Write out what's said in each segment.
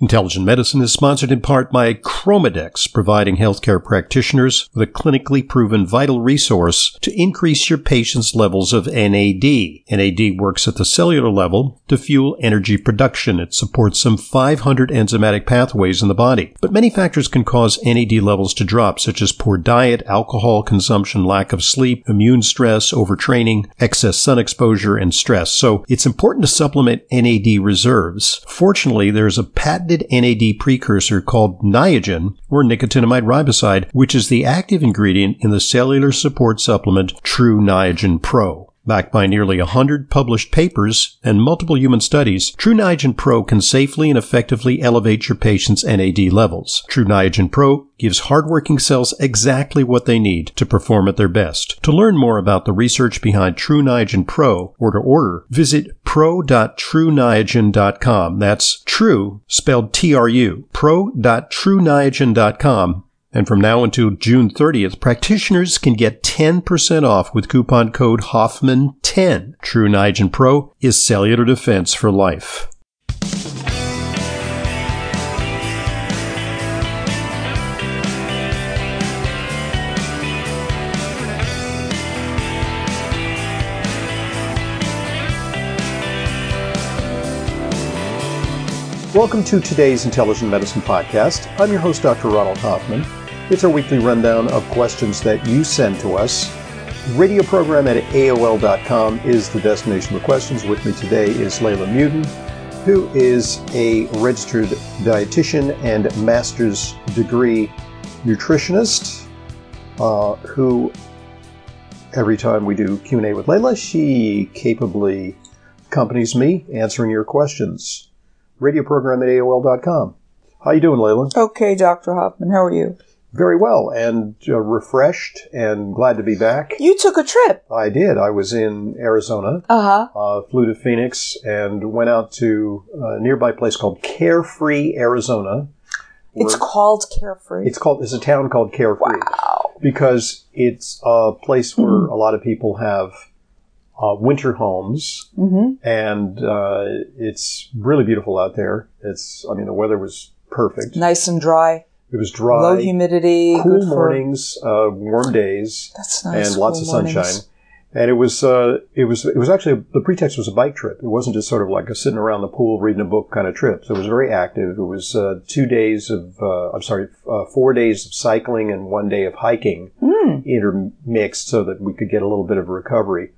Intelligent Medicine is sponsored in part by Chromadex, providing healthcare practitioners with a clinically proven vital resource to increase your patient's levels of NAD. NAD works at the cellular level to fuel energy production. It supports some 500 enzymatic pathways in the body. But many factors can cause NAD levels to drop, such as poor diet, alcohol consumption, lack of sleep, immune stress, overtraining, excess sun exposure, and stress. So it's important to supplement NAD reserves. Fortunately, there's a patent patented NAD precursor called Niagen, or nicotinamide riboside, which is the active ingredient in the cellular support supplement True Niagen Pro. Backed by nearly 100 published papers and multiple human studies, True Niagen Pro can safely and effectively elevate your patient's NAD levels. True Niagen Pro gives hardworking cells exactly what they need to perform at their best. To learn more about the research behind True Niagen Pro or to order, visit pro.trueniagen.com. That's true spelled T-R-U. pro.trueniagen.com and from now until June 30th, practitioners can get 10% off with coupon code Hoffman10. True Niagen Pro is cellular defense for life. Welcome to today's Intelligent Medicine Podcast. I'm your host, Dr. Ronald Hoffman. It's our weekly rundown of questions that you send to us. Radio program at AOL.com is the destination for questions. With me today is Leyla Muedin, who is a registered dietitian and master's degree nutritionist, uh, who every time we do Q&A with Leyla, she capably accompanies me answering your questions radio program at AOL.com. How you doing, Leyla? Okay, Dr. Hoffman. How are you? Very well, and uh, refreshed, and glad to be back. You took a trip. I did. I was in Arizona. Uh-huh. Uh, flew to Phoenix and went out to a nearby place called Carefree, Arizona. It's called Carefree. It's called. It's a town called Carefree. Wow. Because it's a place where mm-hmm. a lot of people have uh, winter homes, mm-hmm. and uh, it's really beautiful out there. It's, I mean, the weather was perfect. Nice and dry. It was dry, low humidity, cool mornings, uh, warm days, That's nice. and lots cool of sunshine. Mornings. And it was, uh, it was, it was actually the pretext was a bike trip. It wasn't just sort of like a sitting around the pool reading a book kind of trip. So it was very active. It was uh, two days of, uh, I'm sorry, four days of cycling and one day of hiking mm. intermixed, so that we could get a little bit of recovery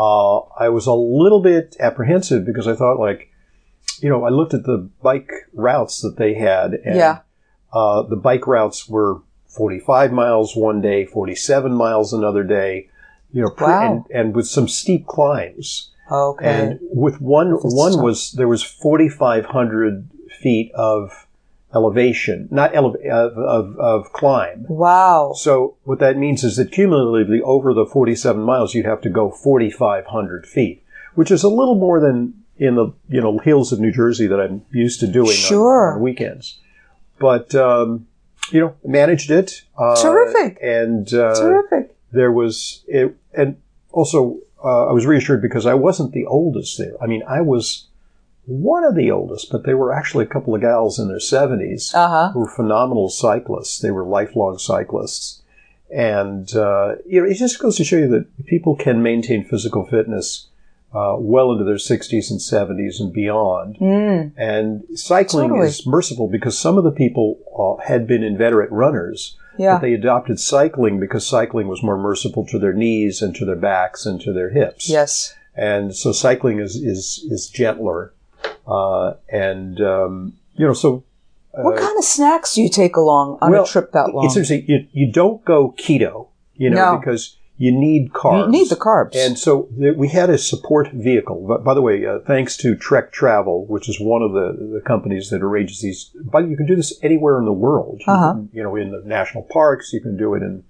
uh, I was a little bit apprehensive because I thought, like, you know, I looked at the bike routes that they had, and yeah. Uh, the bike routes were 45 miles one day, 47 miles another day, you know, wow. and, and, with some steep climbs. Okay. And with one, That's one tough. was there was 4,500 feet of elevation, not ele- of, of, of, climb. Wow. So what that means is that cumulatively over the 47 miles, you'd have to go 4,500 feet, which is a little more than in the you know hills of New Jersey that I'm used to doing sure. on, on weekends. But um, you know, managed it. Uh, Terrific. And uh, Terrific. There was it, and also uh, I was reassured because I wasn't the oldest there. I mean, I was one of the oldest, but they were actually a couple of gals in their 70s uh-huh. who were phenomenal cyclists. They were lifelong cyclists. And, uh, you know, it just goes to show you that people can maintain physical fitness uh, well into their 60s and 70s and beyond. Mm. And cycling totally. is merciful because some of the people uh, had been inveterate runners. Yeah. But they adopted cycling because cycling was more merciful to their knees and to their backs and to their hips. Yes. And so cycling is, is, is gentler. Uh, and, um, you know, so. Uh, what kind of snacks do you take along on well, a trip that long? It's interesting. You, you don't go keto, you know, no. because you need carbs. You need the carbs. And so th- we had a support vehicle. But by the way, uh, thanks to Trek Travel, which is one of the, the companies that arranges these. But you can do this anywhere in the world. You, uh-huh. can, you know, in the national parks, you can do it in.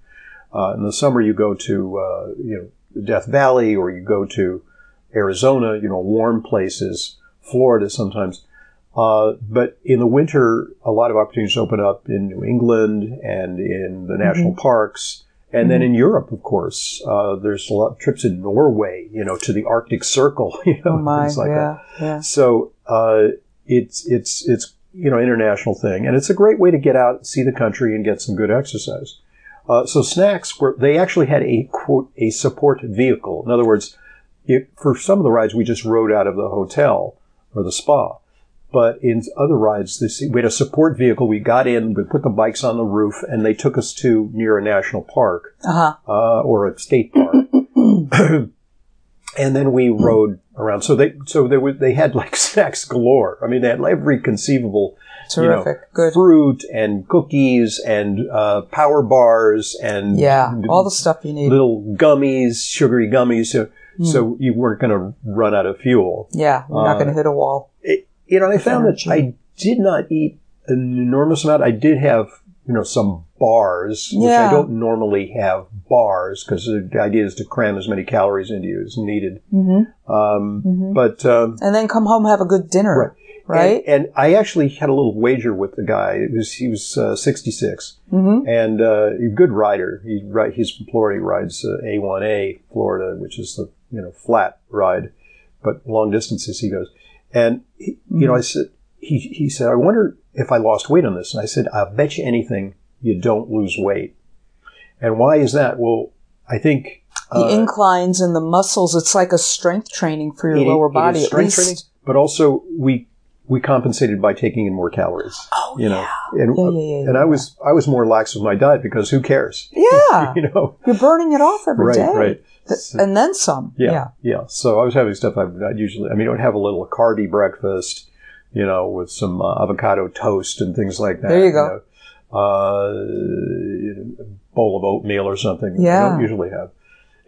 Uh, in the summer, you go to uh, you know Death Valley, or you go to Arizona. You know, warm places. Florida sometimes. Uh, but in the winter, a lot of opportunities open up in New England and in the national Mm-hmm. parks. And then in Europe, of course, uh, there's a lot of trips in Norway, you know, to the Arctic Circle, you know, oh my, things like yeah, that. yeah. So, uh, it's, it's, it's you know, international thing, and it's a great way to get out, see the country, and get some good exercise. Uh, so snacks were they actually had a quote a support vehicle. In other words, it, for some of the rides we just rode out of the hotel or the spa, but in other rides this we had a support vehicle. We got in, we put the bikes on the roof, and they took us to near a national park Uh-huh. uh, or a state park. and then we rode around. So they so they were they had like snacks galore. I mean, they had every conceivable you know, Terrific. Good. fruit and cookies and uh, power bars and Yeah. All the stuff you need. little gummies, sugary gummies. So, Hmm. so you weren't going to run out of fuel. Yeah. You're not Uh, going to hit a wall. You know, I found that I did not eat an enormous amount. I did have, you know, some bars, which Yeah. I don't normally have bars because the idea is to cram as many calories into you as needed. Mm-hmm. Um, Mhm. But um, And then come home, have a good dinner. Right? And, and I actually had a little wager with the guy. It was he was uh, 66 Mm-hmm. and uh, a good rider. He ri- he's from Florida. He rides uh, A1A Florida, which is the you know flat ride, but long distances he goes. And he, you know, I said he he said, I wonder if I lost weight on this. And I said, I'll bet you anything you don't lose weight. And why is that? Well, I think The uh, inclines and the muscles, it's like a strength training for your it- lower body at least. training, but also we we compensated by taking in more calories. Oh, You know, and Yeah, yeah, yeah, and yeah. I was I was more lax with my diet because who cares? Yeah. you know, You're burning it off every right, day. right. And then some. Yeah, Yeah. yeah, So I was having stuff I usually. I mean, I would have a little carby breakfast, you know, with some uh, avocado toast and things like that. There you go. know. Uh, a bowl of oatmeal or something. Yeah, I Yeah. don't usually have.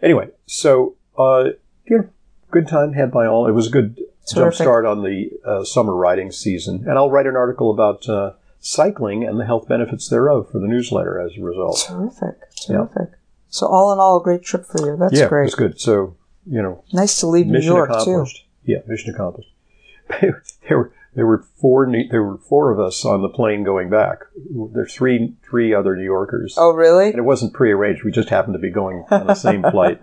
Anyway, so uh, you know, good time had by all. It was a good Terrific. start on the uh, summer riding season, and I'll write an article about uh, cycling and the health benefits thereof for the newsletter as a result. Terrific. Terrific. So all in all, a great trip for you. That's yeah, great. it's good. So you know, Nice to leave New mission York too. accomplished. Yeah, mission accomplished. there were there were four there were four of us on the plane going back. There's three three other New Yorkers, Oh, really? and it wasn't prearranged. We just happened to be going on the same flight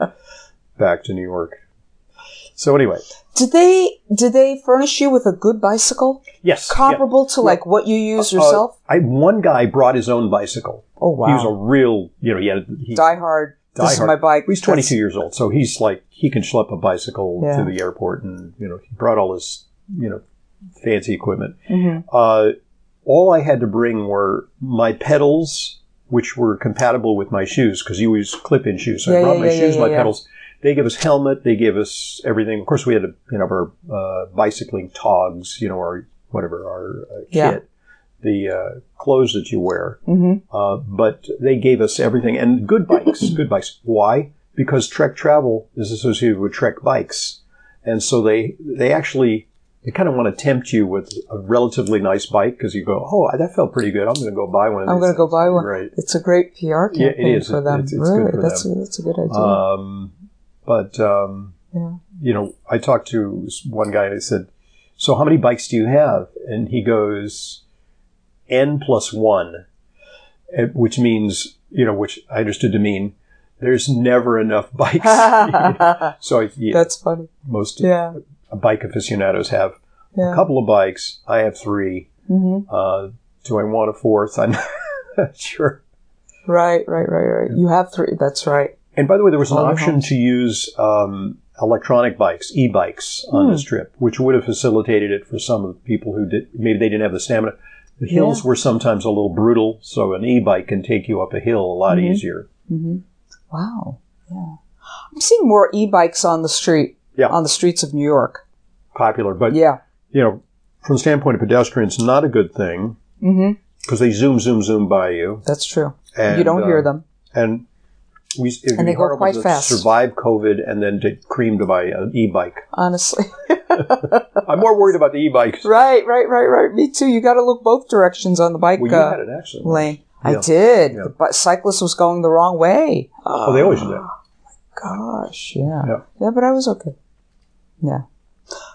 back to New York. So anyway, Did they did they furnish you with a good bicycle yes, yeah. comparable to like what you use Uh, yourself? I one guy brought his own bicycle. oh wow! He was a real, you know, he had he, Die hard. Die this is my bike. He's 22 years old, so he's like he can schlep a bicycle Yeah. to the airport, and you know he brought all his you know fancy equipment. Mhm. Uh, all I had to bring were my pedals, which were compatible with my shoes because you use clip-in shoes. So Yeah, I brought yeah, my yeah, shoes, yeah, my yeah. pedals. They gave us helmet. They gave us everything. Of course, we had to, you know our uh, bicycling togs, you know, our whatever our uh, Yeah. kit, the uh, clothes that you wear. Mhm. Uh, but they gave us everything and good bikes, good bikes. Why? Because Trek Travel is associated with Trek bikes, and so they they actually they kind of want to tempt you with a relatively nice bike because you go, oh, that felt pretty good. I'm going to go buy one. I'm going to go buy one. Right. It's a great PR Yeah, it campaign for them. it's- it's good really, that's. A, that's a good idea. Um, but um, yeah. you know, I talked to one guy and I said, "So how many bikes do you have?" And he goes, "N plus one," eh, which means you know, which I understood to mean there's never enough bikes. so I, yeah, That's funny. most Yeah. bike aficionados have Yeah. a couple of bikes. I have three. hmm Uh, do I want a fourth? I'm not sure. Right, right, right, right. You have three. That's right. And by the way, there was an option to use um, electronic bikes, e-bikes, on Hmm. this trip, which would have facilitated it for some of the people who did. Maybe they didn't have the stamina. The hills Yeah. were sometimes a little brutal, so an e-bike can take you up a hill a lot Mhm. easier. hmm Wow. Yeah. I'm seeing more e-bikes on the street. Yeah. On the streets of New York. Popular, but Yeah. you know, from the standpoint of pedestrians, not a good thing hmm because they zoom, zoom, zoom by you, That's true. and you don't uh, hear them. And we it would And be they go quite to fast. Survive COVID and then get creamed by an e-bike. Honestly. I'm more worried about the e-bikes. right, right, right, right. Me too. You got to look both directions on the bike Well, you uh, had it actually. lane. I did. Yeah. The cyclist was going the wrong way. Oh, they always do that. Gosh, yeah. Yeah. Yeah, but I was okay. Yeah.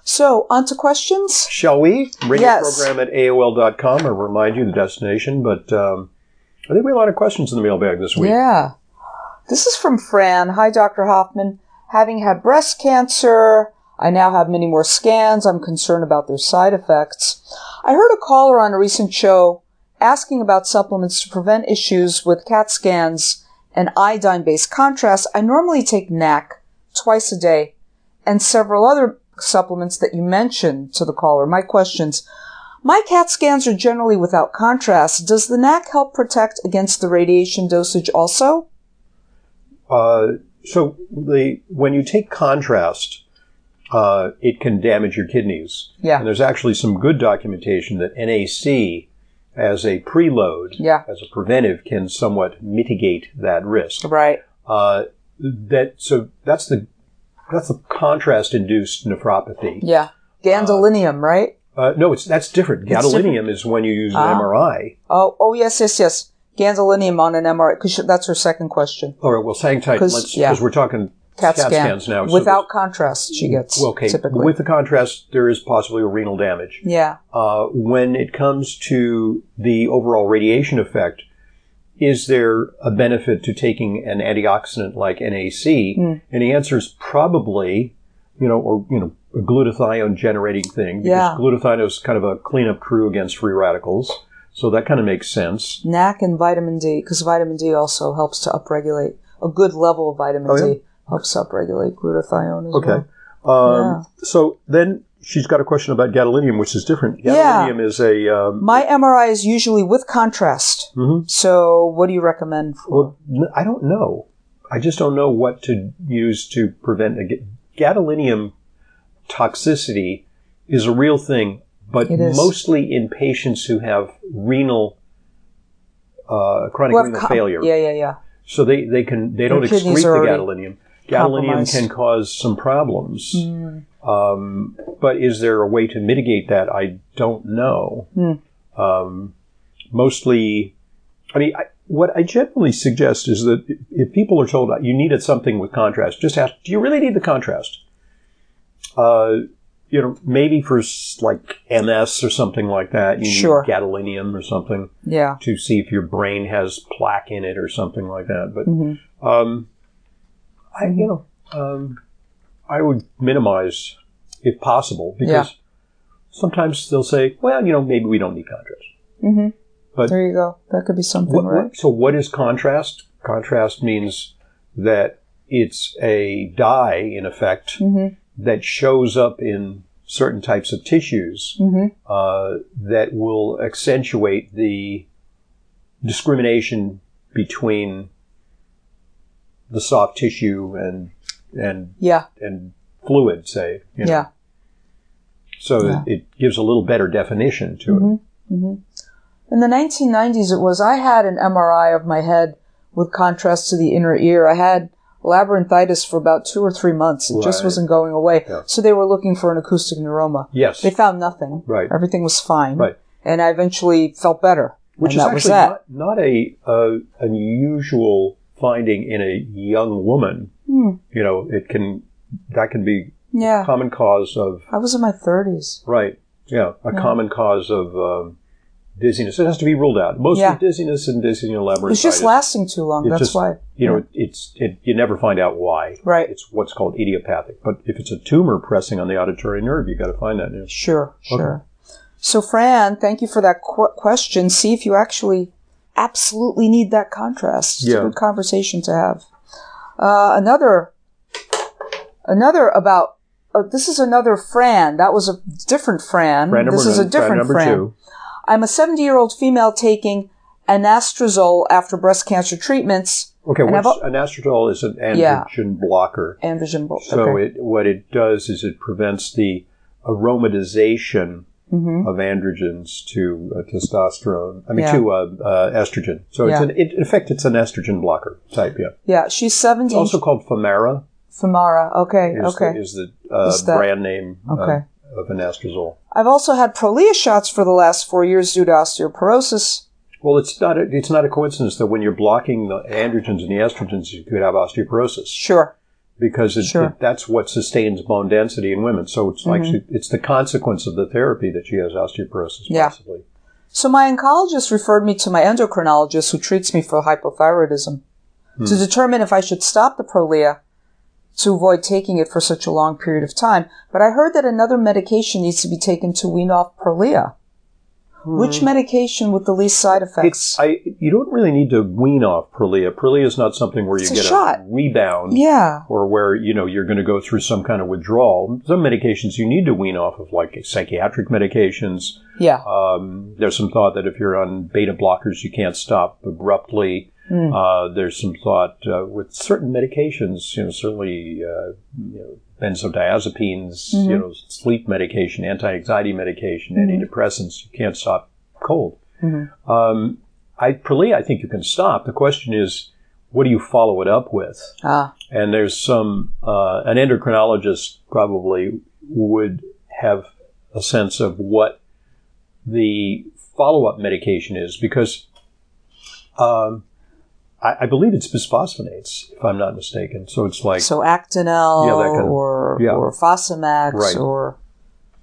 So, on to questions? Shall we? Radio Yes. program at AOL.com or remind you the destination. But um, I think we have a lot of questions in the mailbag this week. Yeah. This is from Fran. Hi, Dr. Hoffman. Having had breast cancer, I now have many more scans. I'm concerned about their side effects. I heard a caller on a recent show asking about supplements to prevent issues with CAT scans and iodine based contrast. I normally take NAC twice a day and several other supplements that you mentioned to the caller. My questions. My CAT scans are generally without contrast. Does the NAC help protect against the radiation dosage also? Uh, so the when you take contrast, uh, it can damage your kidneys. Yeah. And there's actually some good documentation that NAC, as a preload, Yeah. as a preventive, can somewhat mitigate that risk. Right. Uh, that so that's the that's the contrast-induced nephropathy. Yeah. Gadolinium, right? Uh, no, it's that's different. Gadolinium is when you use an Ah. MRI. Oh, oh yes, yes, yes. Gadolinium on an MRI, because that's her second question. All right, well, hang tight. 'Cause, Let's yeah. because we're talking CAT, scan. scans now. so Without contrast, she gets Well, okay. typically. With the contrast, there is possibly a renal damage. yeah. Uh, when it comes to the overall radiation effect, is there a benefit to taking an antioxidant like NAC? Hmm. And the answer is probably, you know, or you know, a glutathione generating thing. Because Yeah. glutathione is kind of a cleanup crew against free radicals. So that kind of makes sense. NAC and vitamin D, because vitamin D also helps to upregulate a good level of vitamin Oh, yeah? D helps upregulate glutathione as Okay. well. Um, Yeah. So then she's got a question about gadolinium, which is different. Yeah. Gadolinium is a um, My MRI is usually with contrast. Mhm. So, what do you recommend for? Well, I don't know. I just don't know what to use to prevent a gadolinium toxicity is a real thing, but mostly in patients who have renal uh, chronic Who have renal failure. Yeah, yeah, yeah. So they, they can they don't Their kidneys excrete the already gadolinium. Gadolinium compromised. can cause some problems. Hmm. Um, but is there a way to mitigate that? I don't know. Hmm. Um, mostly, I mean, I, what I generally suggest is that if people are told you needed something with contrast, just ask, do you really need the contrast? Uh, you know, maybe for like MS or something like that, you Sure. need gadolinium or something Yeah. to see if your brain has plaque in it or something like that. But Mhm. um, I, you know, um, I would minimize if possible because Yeah. sometimes they'll say, well, you know, maybe we don't need contrast. hmm But- there you go. That could be something, What, right? so what is contrast? Contrast means that it's a dye, in effect, hmm that shows up in certain types of tissues hmm uh, that will accentuate the discrimination between the soft tissue and and Yeah. and fluid, say. you know. Yeah. So Yeah. it, it gives a little better definition to Mhm. it. hmm In the 1990s, it was I had an MRI of my head with contrast to the inner ear. I had labyrinthitis for about two or three months. It just Right. wasn't going away. Yeah. So they were looking for an acoustic neuroma. Yes. They found nothing. Right. Everything was fine. Right. And I eventually felt better. Which and is that was actually that. not, not a uh, unusual finding in a young woman. Hmm. You know, it can that can be Yeah. a common cause of I was in my 30s. right. Yeah, a common cause of um, dizziness. It has to be ruled out. Mostly Yeah. dizziness and dizziness labyrinthitis. It's just lasting too long. That's just- why. You know, it's it, you never find out why. Right. It's what's called idiopathic. But if it's a tumor pressing on the auditory nerve, you got to find that. Yeah. Sure, sure. So, Fran, thank you for that qu- question. See if you actually absolutely need that contrast. It's Yeah. a good conversation to have. Uh, another, another about. Uh, this is another Fran. That was a different Fran. Fran this is a nine- different number Fran. I'm a 70 year old female taking anastrozole after breast cancer treatments. Okay, And what's, anastrozole is an Yeah. androgen blocker. Androgen. bol- So okay. it, what it does is it prevents the aromatization Mhm. of androgens to uh, testosterone. I mean Yeah. to uh, uh, estrogen. So it's an, it, in effect, it's an estrogen blocker type. Yeah. Yeah, she's 70. It's also called Femara. Femara. Okay, Is okay. the, is the uh, Is that- brand name uh, Okay. Of anastrozole. I've also had Prolia shots for the last four years due to osteoporosis. Well, it's not a, it's not a coincidence that when you're blocking the androgens and the estrogens, you could have osteoporosis Sure. because it, Sure. it- that's what sustains bone density in women. So it's like Mm-hmm. she, it's the consequence of the therapy that she has osteoporosis. Yeah. Possibly. So my oncologist referred me to my endocrinologist who treats me for hypothyroidism Hmm. to determine if I should stop the Prolia to avoid taking it for such a long period of time. But I heard that another medication needs to be taken to wean off Prolia. Which medication with the least side effects? It's, I, you don't really need to wean off Prolia. Prolia is not something where you a get shot. a rebound yeah. or where you know you're going to go through some kind of withdrawal. Some medications you need to wean off of, like psychiatric medications. Yeah. Um, there's some thought that if you're on beta blockers, you can't stop abruptly. Mm. Uh, there's some thought uh, with certain medications, you know, certainly uh, you know, benzodiazepines, Mm-hmm. you know, sleep medication, anti-anxiety medication, antidepressants. You can't stop cold. Mm-hmm. Um, I, I think you can stop. The question is, what do you follow it up with? Ah. And there's some, uh, an endocrinologist probably would have a sense of what the follow up medication is because um, I, I believe it's bisphosphonates, if I'm not mistaken. So it's like So Actonel Yeah, kind of- or yeah. or Fosamax Right. or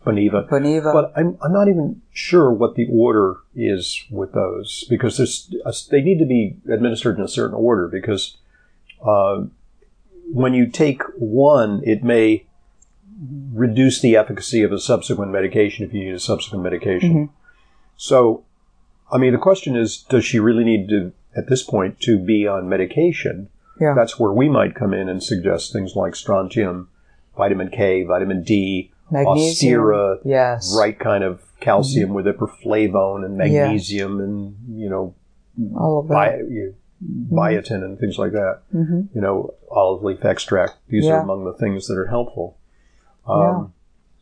Boniva. Boniva. But I'm, I'm not even sure what the order is with those because there's, uh, they need to be administered in a certain order because uh, when you take one, it may reduce the efficacy of a subsequent medication if you need a subsequent medication. So, I mean, the question is, does she really need to, at this point, to be on medication? yeah. That's where we might come in and suggest things like strontium, vitamin K, vitamin D, Magnesium. Ostera, Yes. right kind of calcium Mm-hmm. with ipriflavone and magnesium and you know All of that. bi- you- biotin and things like that. hmm You know, olive leaf extract. These Yeah. are among the things that are helpful. Um,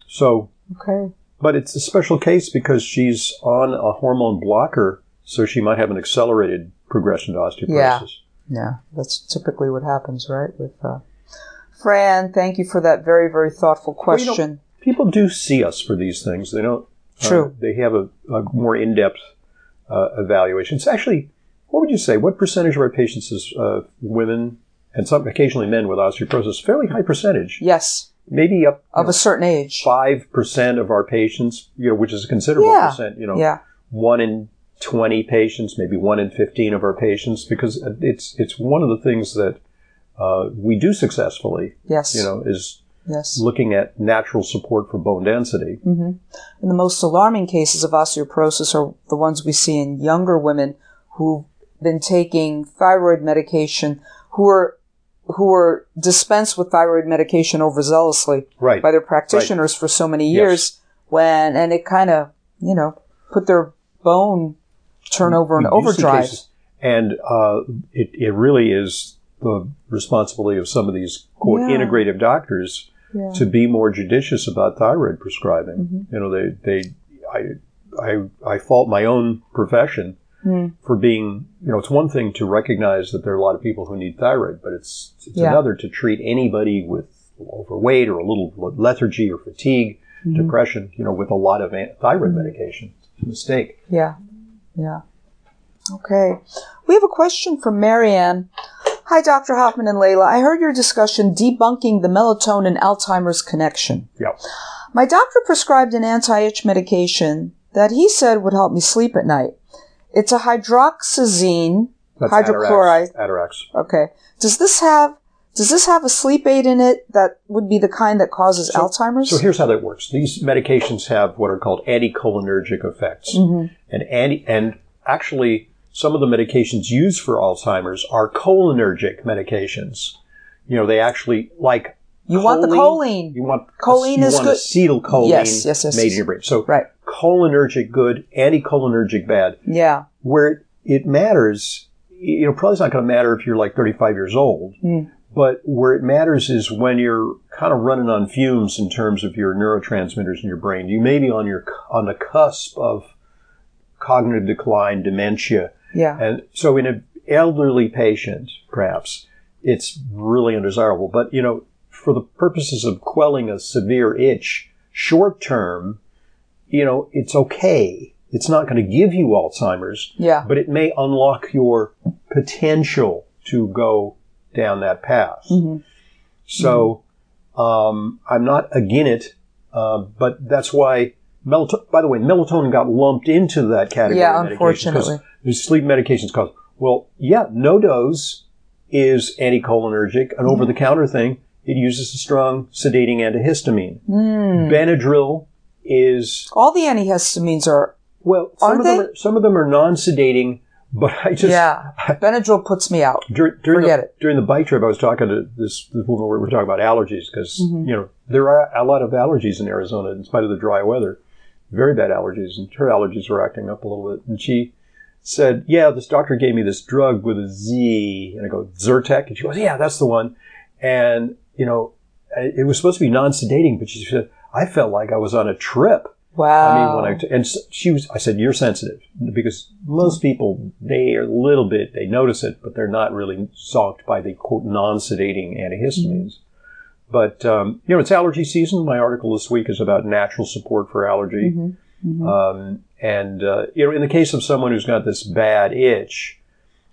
So, Okay. but it's a special case because she's on a hormone blocker, so she might have an accelerated progression to osteoporosis. Yeah. Yeah. That's typically what happens, right? With uh, Fran, thank you for that very, very thoughtful Well, you know, question. people do see us for these things. They don't. uh, True. they have a, a more in-depth uh, evaluation. It's actually, what would you say? What percentage of our patients is uh, women and some occasionally men with osteoporosis? Fairly high percentage. yes. Maybe up Of a certain age. five percent of our patients. You know, which is a considerable Yeah. percent. You know, Yeah. one in 20 patients, maybe one in 15 of our patients, because it's it's one of the things that uh, we do successfully. Yes. You know, is Yes. looking at natural support for bone density. And the most alarming cases of osteoporosis are the ones we see in younger women who've been taking thyroid medication, who are who are dispensed with thyroid medication overzealously Right. by their practitioners for so many years. When and it kind of you know put their bone turnover in We do see overdrive. And uh, it, it really is the responsibility of some of these quote Yeah. integrative doctors Yeah. to be more judicious about thyroid prescribing. Mm-hmm. You know, they they I I I fault my own profession Mm. for being you know it's one thing to recognize that there are a lot of people who need thyroid, but it's it's Yeah. another to treat anybody with overweight or a little lethargy or fatigue, Mm-hmm. depression, you know, with a lot of thyroid medication. It's a mistake. Yeah. Yeah. Okay. We have a question from Marianne. Hi, Dr. Hoffman and Leyla. I heard your discussion debunking the melatonin Alzheimer's connection. Yeah. My doctor prescribed an anti-itch medication that he said would help me sleep at night. It's a hydroxyzine That's hydrochloride. Atarax. Okay. Does this have does this have a sleep aid in it that would be the kind that causes Alzheimer's? So here's how that works. These medications have what are called anticholinergic effects. Mm-hmm. And anti, and actually some of the medications used for Alzheimer's are cholinergic medications. You know, they actually like you want the choline. You want Choline you is want good. acetylcholine Yes, yes, yes, made yes. in your brain. So Right. cholinergic good, anticholinergic bad. Yeah. Where it matters, you know, probably it's not going to matter if you're like 35 years old. Mm. But where it matters is when you're kind of running on fumes in terms of your neurotransmitters in your brain. You may be on your on the cusp of cognitive decline, dementia, Yeah. and so in an elderly patient, perhaps it's really undesirable. But you know, for the purposes of quelling a severe itch, short term, you know, it's okay. It's not going to give you Alzheimer's, Yeah. but it may unlock your potential to go down that path. Mhm. So um, I'm not against it, uh, but that's why melatonin. By the way, melatonin got lumped into that category. Yeah, of unfortunately. there's sleep medications cause. Well, yeah, no dose is anticholinergic, an over-the-counter thing. It uses a strong sedating antihistamine. Hmm. Benadryl is All the antihistamines are Well, some of them are, some of them are non-sedating, but I just yeah. Benadryl puts me out. Dur- during Forget the, it. During the bike trip, I was talking to this, this woman. We were talking about allergies because Mm-hmm. you know there are a lot of allergies in Arizona in spite of the dry weather. Very bad allergies, and her allergies were acting up a little bit. And she said, "Yeah, this doctor gave me this drug with a Z." And I go, "Zyrtec," and she goes, "Yeah, that's the one." And you know, it was supposed to be non-sedating, but she said, "I felt like I was on a trip." Wow. I mean, when I t- and she was, I said, "You're sensitive," because most people they are a little bit they notice it, but they're not really zonked by the quote non-sedating antihistamines. But um, you know, it's allergy season. My article this week is about natural support for allergy, Mhm. um, and uh, you know, in the case of someone who's got this bad itch.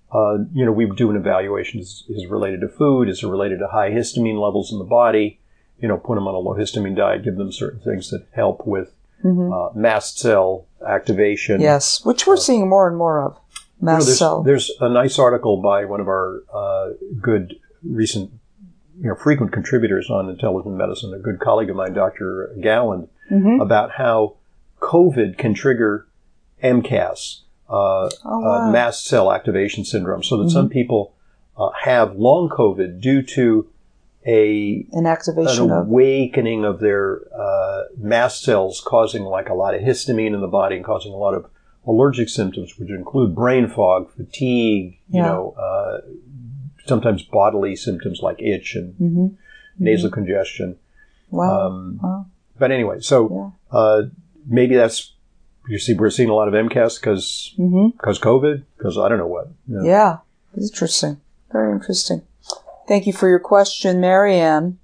Uh, you know, we do an evaluation. Is, is it related to food? Is it related to high histamine levels in the body? You know, put them on a low histamine diet, give them certain things that help with Mhm. uh, mast cell activation. Yes, which we're seeing more and more of. You know, there's, cell. there's a nice article by one of our uh, good recent, you know, frequent contributors on intelligent medicine, a good colleague of mine, Dr. Galland, Mhm. about how COVID can trigger MCAS, uh, Oh, wow. Mm-hmm. uh, mast cell activation syndrome, so that some people uh, have long COVID due to a An an activation of. awakening of their uh, mast cells causing like a lot of histamine in the body and causing a lot of allergic symptoms, which include brain fog, fatigue, you Yeah. know, uh, sometimes bodily symptoms like itch and hmm nasal congestion. Wow. Um, wow. But anyway, so uh, maybe that's you see we're seeing a lot of MCAS because hmm because COVID because I don't know what. you know. Yeah. Interesting. Very interesting. Thank you for your question, Marianne.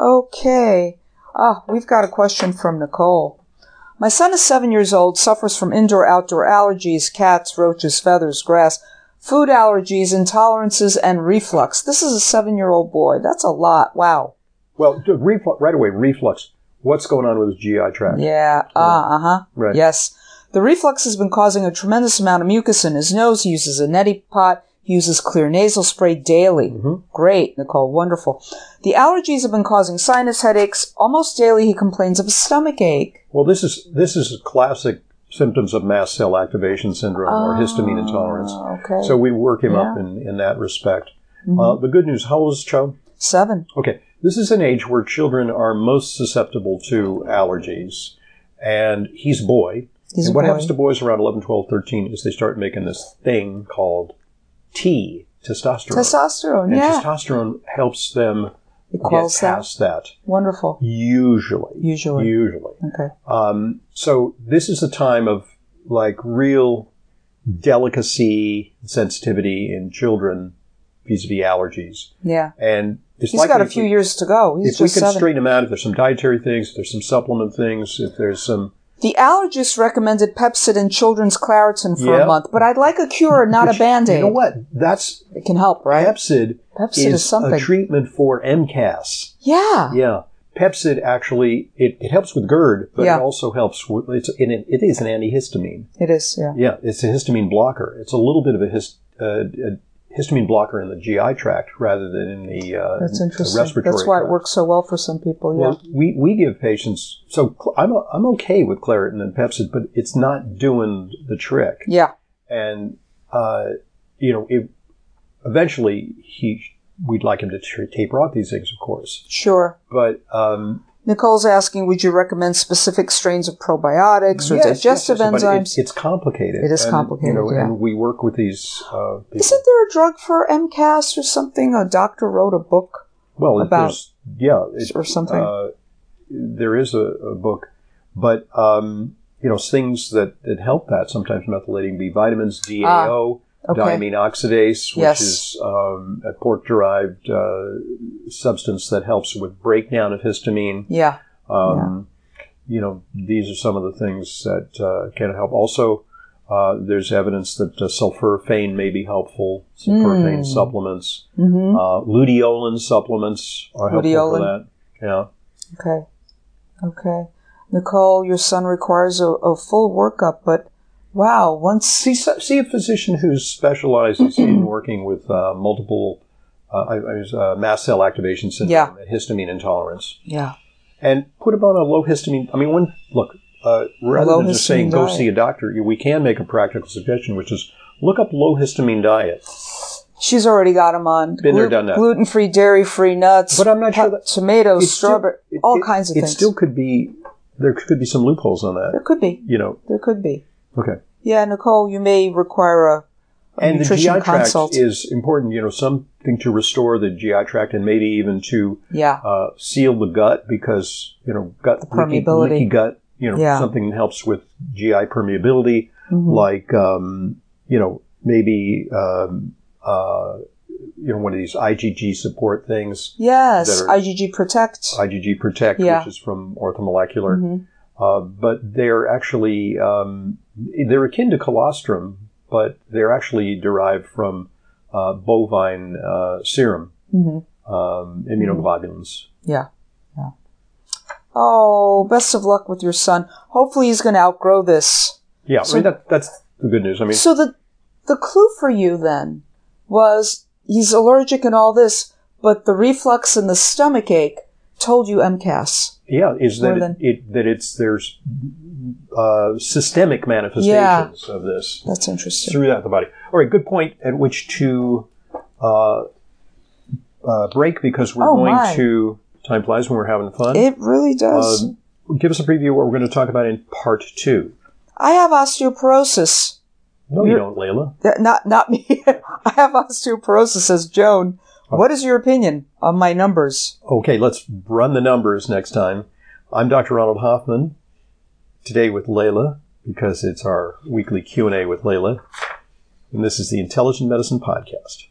Okay. Ah, we've got a question from Nicole. My son is seven years old, suffers from indoor outdoor allergies, cats, roaches, feathers, grass, food allergies, intolerances, and reflux. This is a seven year old boy. That's a lot. Wow. Well, reflux right away. Reflux. What's going on with his GI tract? Yeah. Ah, uh huh. Right. Yes. The reflux has been causing a tremendous amount of mucus in his nose. He uses a neti pot, uses clear nasal spray daily. Mhm. Great, Nicole. Wonderful. The allergies have been causing sinus headaches. Almost daily he complains of a stomach ache. Well, this is this is classic symptoms of mast cell activation syndrome or histamine intolerance. Okay. So we work him up in, in that respect. Mhm. Uh, the good news, how old is Cho? Seven. Okay, this is an age where children are most susceptible to allergies. And he's a boy. He's and what boy. happens to boys around 11, 12, 13 is they start making this thing called T, testosterone. Testosterone. and yeah. testosterone helps them it get quells that. past that. Wonderful. Usually. Usually. Usually. Okay. Um, so this is a time of like real delicacy, sensitivity in children vis-a-vis allergies, Yeah. and it's He's got a few we- years to go. He's If we can seven. straighten him out, if there's some dietary things, if there's some supplement things, if there's some The allergist recommended Pepcid and children's Claritin for Yeah. a month, but I'd like a cure, not Which, a band-aid. You know what? That's It can help, right? Pepcid, Pepcid is, is something. a treatment for MCAS. yeah. Yeah. Pepcid actually it, it helps with GERD, but Yeah. it also helps with it's and it, it is an antihistamine. It is, yeah. Yeah, it's a histamine blocker. It's a little bit of a, hist, uh, a histamine blocker in the GI tract rather than in the, uh, That's interesting. respiratory That's why it works so well for some people, yeah. Well, we, we give patients, so cl- I'm, I'm okay with Claritin and Pepcid, but it's not doing the trick. yeah. And, uh, you know, it, eventually he, we'd like him to t- taper off these things, of course. Sure. But, um, Nicole's asking, would you recommend specific strains of probiotics or yes, digestive yes, yes, enzymes? It, it's complicated. It is And, complicated, You know, yeah. and we work with these, uh. Isn't there a drug for MCAS or something? A doctor wrote a book well, about- there's- yeah, it, or something. uh, there is a, a book, but um, you know things that, that help that sometimes methylating B vitamins, DAO, Ah, okay. diamine oxidase, which Yes. is um, a pork-derived uh, substance that helps with breakdown of histamine. yeah. Um, You know, these are some of the things that uh, can help. Also, uh, there's evidence that uh, sulforaphane may be helpful. Sulforaphane Mm. supplements, Mm-hmm. uh, luteolin supplements are helpful for that. Yeah. Okay. Okay. Nicole, your son requires a, a full workup, but wow, once See, see a physician who specializes in working with uh, multiple uh, I, I was, uh, mast cell activation syndrome Yeah. and histamine intolerance, yeah. and put him on a low histamine. I mean, when look, uh, rather Low than just saying histamine go see a doctor, we can make a practical suggestion, which is look up low histamine diet. She's already got them on. Been there, done that. Gluten free, dairy free nuts. But I'm not sure that- tomatoes, It's still- strawberry, it- all it- kinds of it things. still could be there could be some loopholes on that. there could be. You know, There could be. Okay. Yeah, Nicole, you may require a, a And the nutrition GI tract consult. is important. You know, something to restore the GI tract and maybe even to yeah, uh, seal the gut because you know gut leaky, permeability. leaky gut. You know, Yeah. something that helps with GI permeability, Mhm. like um, you know maybe um, uh, you know one of these IgG support things, yes, IgG Protect. IgG Protect, Yeah. which is from Orthomolecular. Mhm. Uh, but they're actually um, they're akin to colostrum, but they're actually derived from uh, bovine uh, serum Mhm. um, immunoglobulins. Yeah, yeah. Oh, best of luck with your son. Hopefully, he's going to outgrow this. Yeah, So- I mean, that, that's the good news. I mean, So the the clue for you then was he's allergic and all this, but the reflux and the stomach ache told you MCAS. yeah, is that it, it that it's there's uh, systemic manifestations of this That's interesting. throughout the body. All right, good point at which to uh, uh, break because we're Oh, going my. to. Time flies when we're having fun. It really does. Um, give us a preview of what we're going to talk about in part two. I have osteoporosis. No, you You're- don't, Leyla. Not not me. I have osteoporosis, says Joan. What is your opinion on my numbers? Okay, let's run the numbers next time. I'm Dr. Ronald Hoffman. Today with Leyla because it's our weekly Q&A with Leyla. And this is the Intelligent Medicine Podcast.